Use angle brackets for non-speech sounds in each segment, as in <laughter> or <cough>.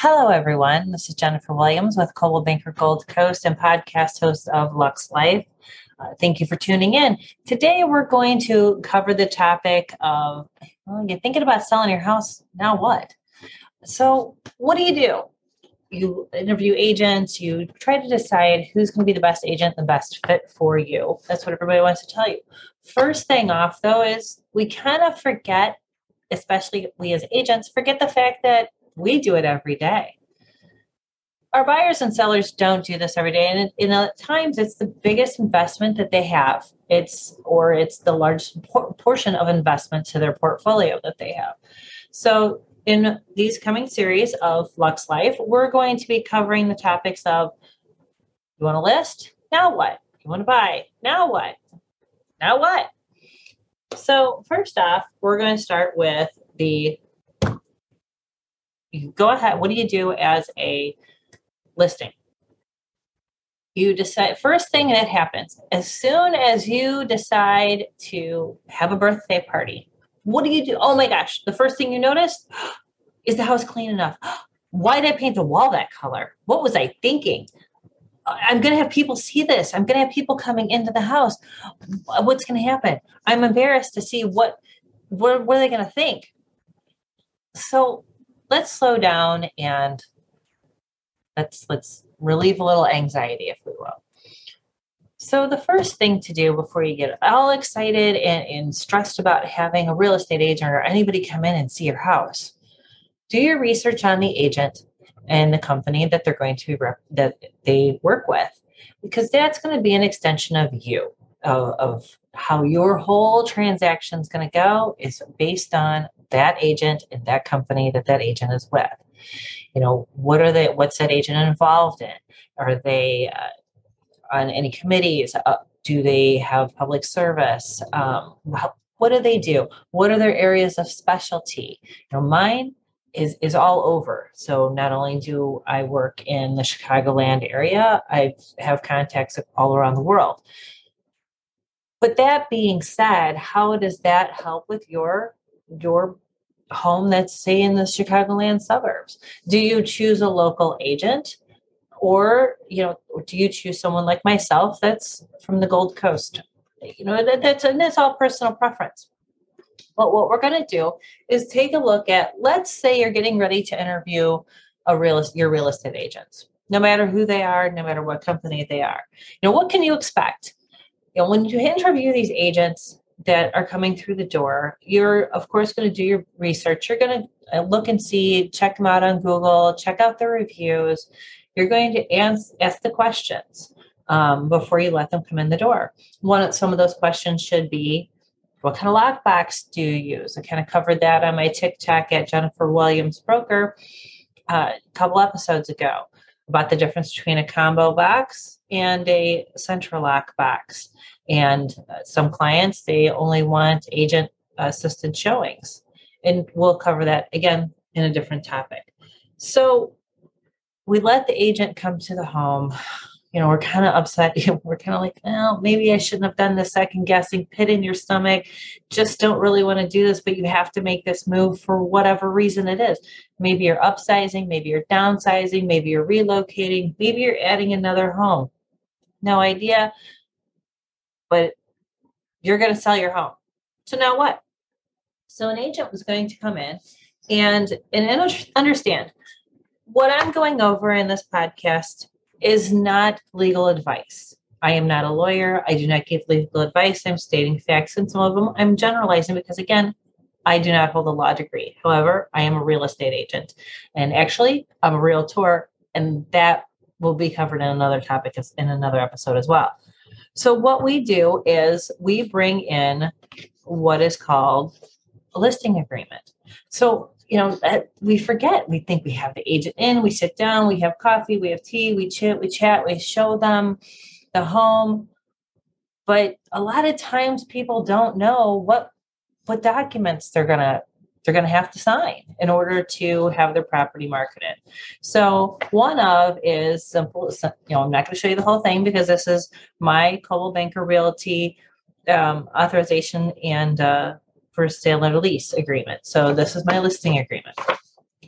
Hello, everyone. This is Jennifer Williams with Coldwell Banker Gold Coast and podcast host of Luxe Life. Uh, thank you for tuning in. Today, we're going to cover the topic of well, you're thinking about selling your house. Now what? So, what do you do? You interview agents, you try to decide who's going to be the best agent, the best fit for you. That's what everybody wants to tell you. First thing off, though, is we kind of forget, especially we as agents, forget the fact that we do it every day. Our buyers and sellers don't do this every day, and, and at times it's the biggest investment that they have. It's or it's the largest por- portion of investment to their portfolio that they have. So, in these coming series of Luxe Life, we're going to be covering the topics of you want to list? Now what? You want to buy? Now what? Now what? So, first off, we're going to start with the you go ahead. What do you do as a listing? You decide, first thing that happens, as soon as you decide to have a birthday party, what do you do? Oh my gosh, the first thing you notice <gasps> is the house clean enough? <gasps> Why did I paint the wall that color? What was I thinking? I'm going to have people see this. I'm going to have people coming into the house. What's going to happen? I'm embarrassed to see what what, what are they going to think. So let's slow down and let's let's relieve a little anxiety if we will. So the first thing to do before you get all excited and, and stressed about having a real estate agent or anybody come in and see your house do your research on the agent and the company that they're going to rep- that they work with because that's going to be an extension of you of, of how your whole transaction is going to go is based on that agent and that company that that agent is with. You know what are they what's that agent involved in? Are they uh, on any committees? Uh, do they have public service? Um, what do they do? What are their areas of specialty? You know mine is is all over. So not only do i work in the chicagoland area i have contacts all around the world. But that being said how does that help with your your home that's say in the chicagoland suburbs. Do you choose a local agent? Or you know do you choose someone like myself that's from the gold coast? You know that, that's and that's all personal preference. But what we're going to do is take a look at let's say you're getting ready to interview a real your real estate agents no matter who they are no matter what company they are. You know what can you expect? You know when you interview these agents that are coming through the door, you're of course going to do your research. You're going to uh, look and see, check them out on Google, check out the reviews. You're going to ask, ask the questions um, before you let them come in the door. One of some of those questions should be, what kind of lockbox do you use? I kind of covered that on my TikTok at Jennifer Williams Broker uh, a couple episodes ago about the difference between a combo box and a central lock box. And uh, some clients, they only want agent assisted showings. And we'll cover that again in a different topic. So we let the agent come to the home. You know, we're kind of upset. <laughs> We're kind of like, well, maybe I shouldn't have done the second guessing pit in your stomach. Just don't really want to do this, but you have to make this move for whatever reason it is. Maybe you're upsizing, maybe you're downsizing, maybe you're relocating, maybe you're adding another home. No idea but you're going to sell your home. So now what? So an agent was going to come in and and understand what I'm going over in this podcast is not legal advice. I am not a lawyer. I do not give legal advice. I'm stating facts, and some of them I'm generalizing because, again, I do not hold a law degree. However, I am a real estate agent, and actually, I'm a realtor, and that will be covered in another topic in another episode as well. So, what we do is we bring in what is called a listing agreement. So, you know, uh, we forget. We think we have the agent in, we sit down, we have coffee, we have tea, we chat, we chat, we show them the home. But a lot of times people don't know what what documents they're going to they're going to have to sign in order to have their property marketed. So one of is simple. You know, I'm not going to show you the whole thing because this is my Coldwell Banker Realty um, authorization and uh, for sale and lease agreement. So this is my listing agreement,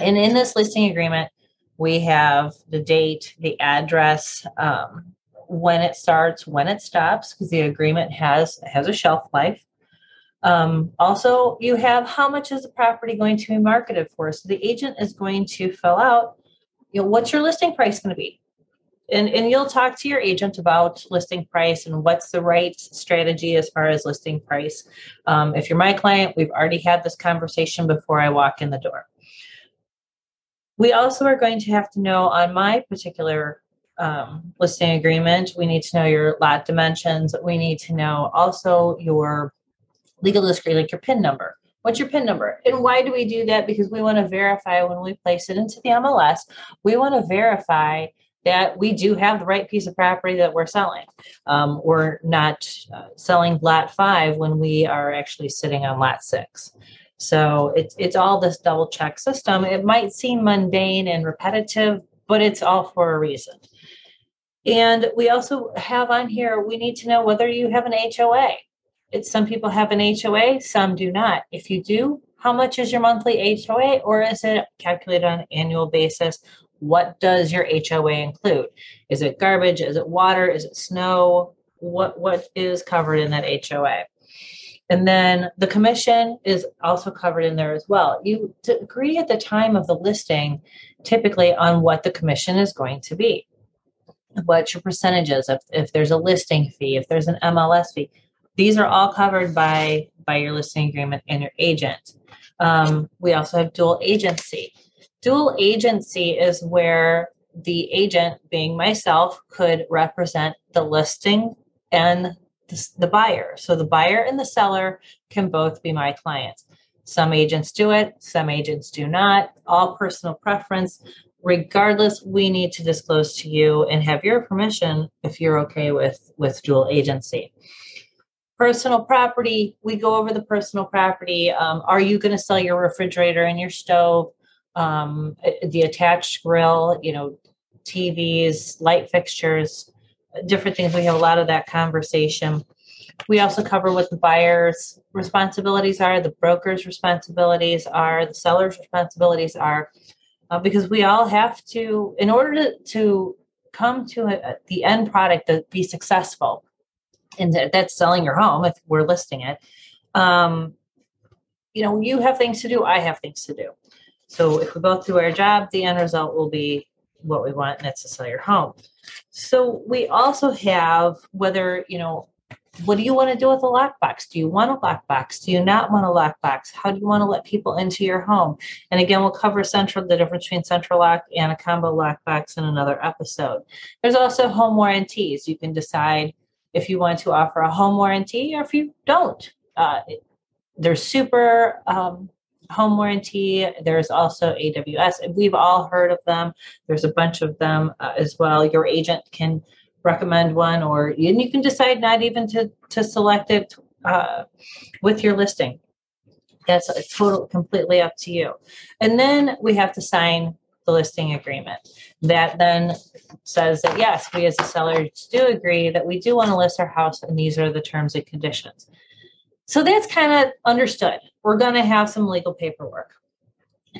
and in this listing agreement, We have the date, the address, um, when it starts, when it stops, because the agreement has has a shelf life. Um, also, you have how much is the property going to be marketed for? So the agent is going to fill out, you know, what's your listing price going to be? And, and you'll talk to your agent about listing price and what's the right strategy as far as listing price. Um, if you're my client, we've already had this conversation before I walk in the door. We also are going to have to know on my particular um, listing agreement, we need to know your lot dimensions. We need to know also your legal discreet, like your PIN number. What's your PIN number? And why do we do that? Because we want to verify when we place it into the MLS, we want to verify that we do have the right piece of property that we're selling. Um, we're not uh, selling lot five when we are actually sitting on lot six. So it's it's all this double check system. It might seem mundane and repetitive, but it's all for a reason. And we also have on here, we need to know whether you have an HOA. It's some people have an HOA, some do not. If you do, how much is your monthly HOA or is it calculated on an annual basis? What does your HOA include? Is it garbage? Is it water? Is it snow? What what is covered in that HOA? And then the commission is also covered in there as well. You agree at the time of the listing typically on what the commission is going to be. What your percentages, if, if there's a listing fee, if there's an MLS fee, these are all covered by by your listing agreement and your agent. Um, we also have dual agency. Dual agency is where the agent, being myself, could represent the listing and the, the buyer. So the buyer and the seller can both be my clients. Some agents do it, some agents do not. All personal preference. Regardless, we need to disclose to you and have your permission if you're okay with, with dual agency. Personal property, we go over the personal property. Um, are you going to sell your refrigerator and your stove? um, eh, the attached grill, you know, TVs, light fixtures, different things. We have a lot of that conversation. We also cover what the buyer's responsibilities are, the broker's responsibilities are, the seller's responsibilities are, uh, because we all have to, in order to, to come to a, the end product to be successful, and that's selling your home if we're listing it. Um, you know, you have things to do, I have things to do. So if we both do our job, the end result will be what we want, and that's to sell your home. So we also have whether, you know, what do you want to do with a lockbox? Do you want a lockbox? Do you not want a lockbox? How do you want to let people into your home? And again, we'll cover central the difference between central lock and a combo lockbox in another episode. There's also home warranties. You can decide if you want to offer a home warranty or if you don't. Uh, they're super um, home warranty. There's also AWS. We've all heard of them. There's a bunch of them uh, as well. Your agent can recommend one, or and you can decide not even to to select it uh, with your listing. That's a total completely up to you. And then we have to sign the listing agreement. That then says that yes, we as a seller do agree that we do want to list our house, and these are the terms and conditions. So that's kind of understood. We're going to have some legal paperwork.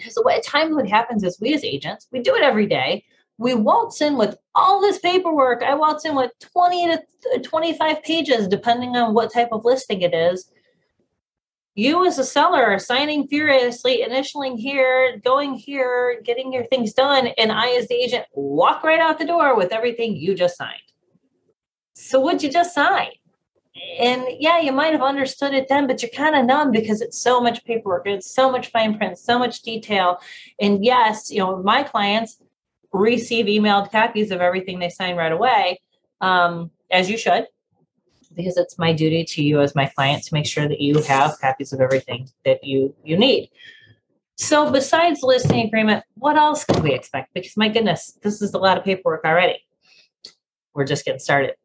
So what at times what happens is we as agents, we do it every day. We waltz in with all this paperwork. I waltz in with 20 to uh, 25 pages, depending on what type of listing it is. You as a seller are signing furiously, initialing here, going here, getting your things done. And I as the agent walk right out the door with everything you just signed. So what'd you just sign? and yeah, you might have understood it then, but you're kind of numb because it's so much paperwork, it's so much fine print, so much detail. And yes, you know, my clients receive emailed copies of everything they sign right away, um, as you should, because it's my duty to you as my client to make sure that you have copies of everything that you you need. So, besides listing agreement, what else could we expect? Because my goodness, this is a lot of paperwork already. We're just getting started.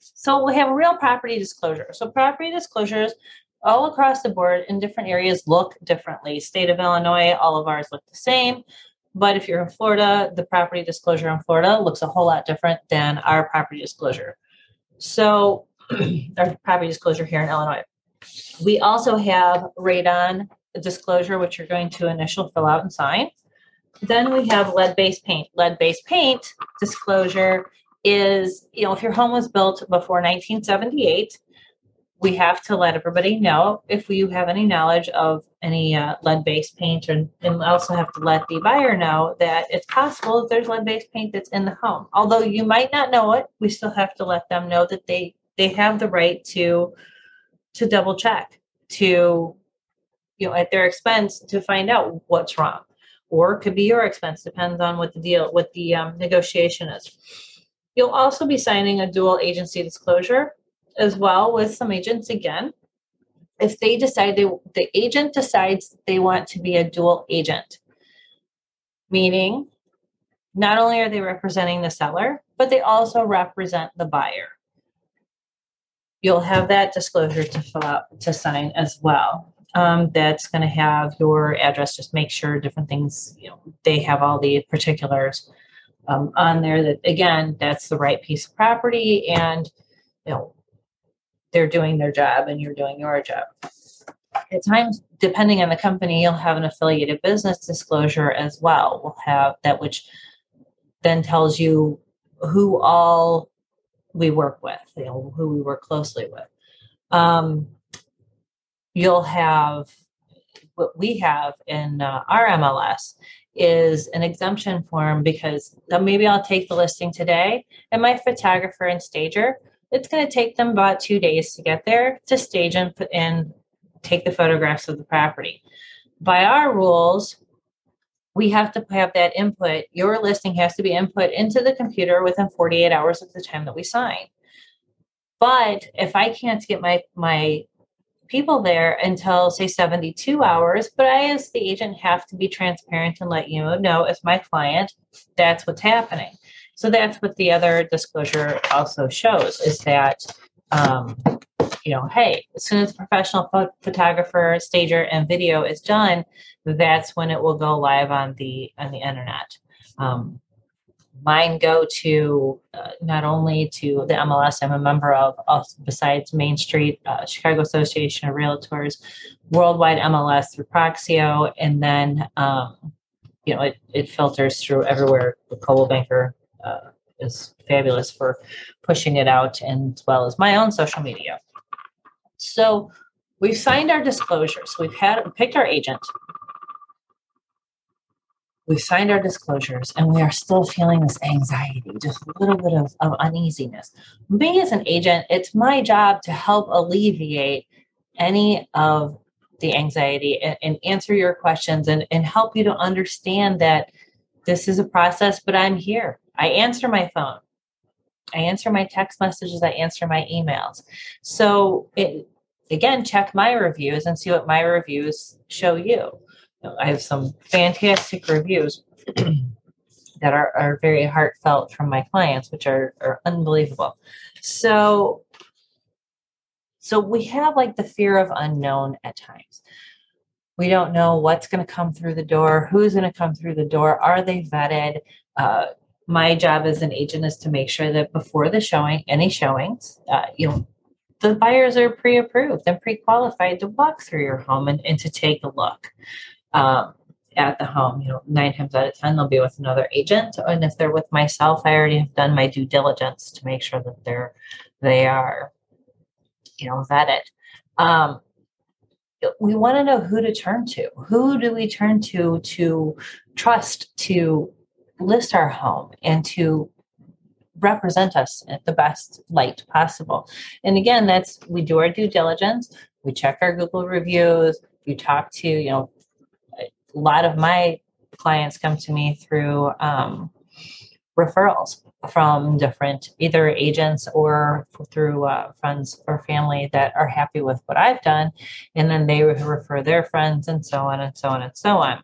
So we have real property disclosure. So property disclosures all across the board in different areas look differently. State of Illinois, all of ours look the same. But if you're in Florida, the property disclosure in Florida looks a whole lot different than our property disclosure. So our property disclosure here in Illinois. We also have radon disclosure, which you're going to initial fill out and sign. then we have lead-based paint. Lead-based paint disclosure is, you know, if your home was built before 1978, we have to let everybody know if you have any knowledge of any uh, lead-based paint, and, and also have to let the buyer know that it's possible that there's lead-based paint that's in the home. Although you might not know it, we still have to let them know that they they have the right to to double check to you know at their expense to find out what's wrong. Or it could be your expense depends on what the deal what the um, negotiation is. You'll also be signing a dual agency disclosure as well with some agents again. If they decide they the agent decides they want to be a dual agent meaning not only are they representing the seller but they also represent the buyer you'll have that disclosure to fill out to sign as well. Um, that's going to have your address just make sure different things you know they have all the particulars um, on there that again that's the right piece of property and you know they're doing their job and you're doing your job. At times depending on the company you'll have an affiliated business disclosure as well. We'll have that which then tells you who all we work with, you know, who we work closely with. Um, you'll have what we have in uh, our MLS is an exemption form because maybe I'll take the listing today and my photographer and stager, it's going to take them about two days to get there to stage and, and take the photographs of the property. By our rules, we have to have that input. Your listing has to be input into the computer within 48 hours of the time that we sign. But if I can't get my my people there until say 72 hours, but I as the agent have to be transparent and let you know as my client that's what's happening. So that's what the other disclosure also shows is that um, you know, hey, as soon as professional pho- photographer, stager, and video is done, that's when it will go live on the on the internet. Um, mine go to uh, not only to the MLS I'm a member of, besides Main Street, uh, Chicago Association of Realtors, worldwide MLS through Proxio, and then um, you know it, it filters through everywhere. The Coldwell Banker uh, is fabulous for pushing it out, and as well as my own social media. So we've signed our disclosures. We've had picked our agent. We've signed our disclosures and we are still feeling this anxiety, just a little bit of, of uneasiness. Me as an agent, it's my job to help alleviate any of the anxiety and, and answer your questions and, and help you to understand that this is a process, but I'm here. I answer my phone. I answer my text messages, I answer my emails. So it, again, check my reviews and see what my reviews show you. I have some fantastic reviews <clears throat> that are, are very heartfelt from my clients, which are, are unbelievable. So so we have like the fear of unknown at times. We don't know what's going to come through the door, who's going to come through the door, are they vetted? Uh, my job as an agent is to make sure that before the showing, any showings, uh, you know, the buyers are pre-approved and pre-qualified to walk through your home and, and to take a look um, at the home. You know, nine times out of ten they'll be with another agent, and if they're with myself, I already have done my due diligence to make sure that they're they are, you know, vetted. Um, we want to know who to turn to. Who do we turn to to trust to list our home and to represent us at the best light possible. And again, that's we do our due diligence, we check our Google reviews, you talk to, you know, a lot of my clients come to me through um, referrals from different either agents or through uh, friends or family that are happy with what I've done, and then they refer their friends and so on and so on and so on.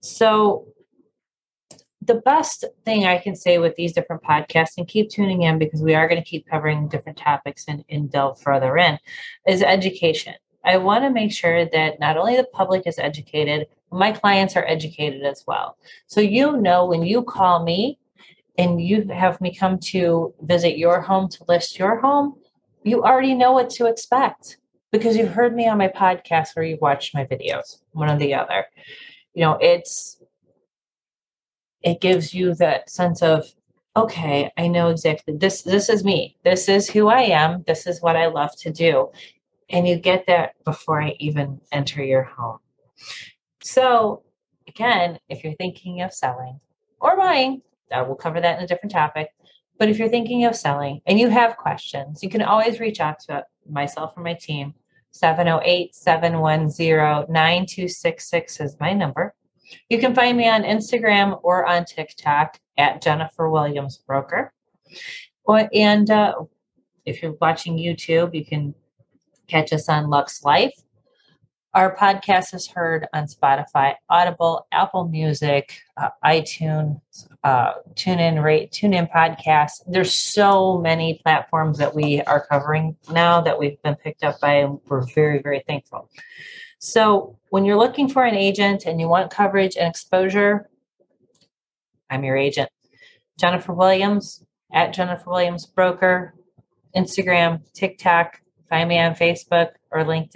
So the best thing I can say with these different podcasts, and keep tuning in because we are going to keep covering different topics and, and delve further in, is education. I want to make sure that not only the public is educated, my clients are educated as well. So you know when you call me and you have me come to visit your home to list your home, you already know what to expect because you've heard me on my podcast or you've watched my videos, one or the other. You know, it's it gives you that sense of, okay, I know exactly this, this is me. This is who I am. This is what I love to do. And you get that before I even enter your home. So again, if you're thinking of selling or buying, uh, we'll cover that in a different topic. But if you're thinking of selling and you have questions, you can always reach out to myself or my team. 708 710 9266 is my number. You can find me on Instagram or on TikTok at Jennifer Williams Broker. And uh, if you're watching YouTube, you can catch us on Luxe Life our podcast is heard on Spotify, Audible, Apple Music, uh, iTunes, uh, TuneIn, rate TuneIn Podcasts. There's so many platforms that we are covering now that we've been picked up by, and we're very, very thankful. So when you're looking for an agent and you want coverage and exposure, I'm your agent. Jennifer Williams at Jennifer Williams Broker, Instagram, TikTok, find me on Facebook or LinkedIn.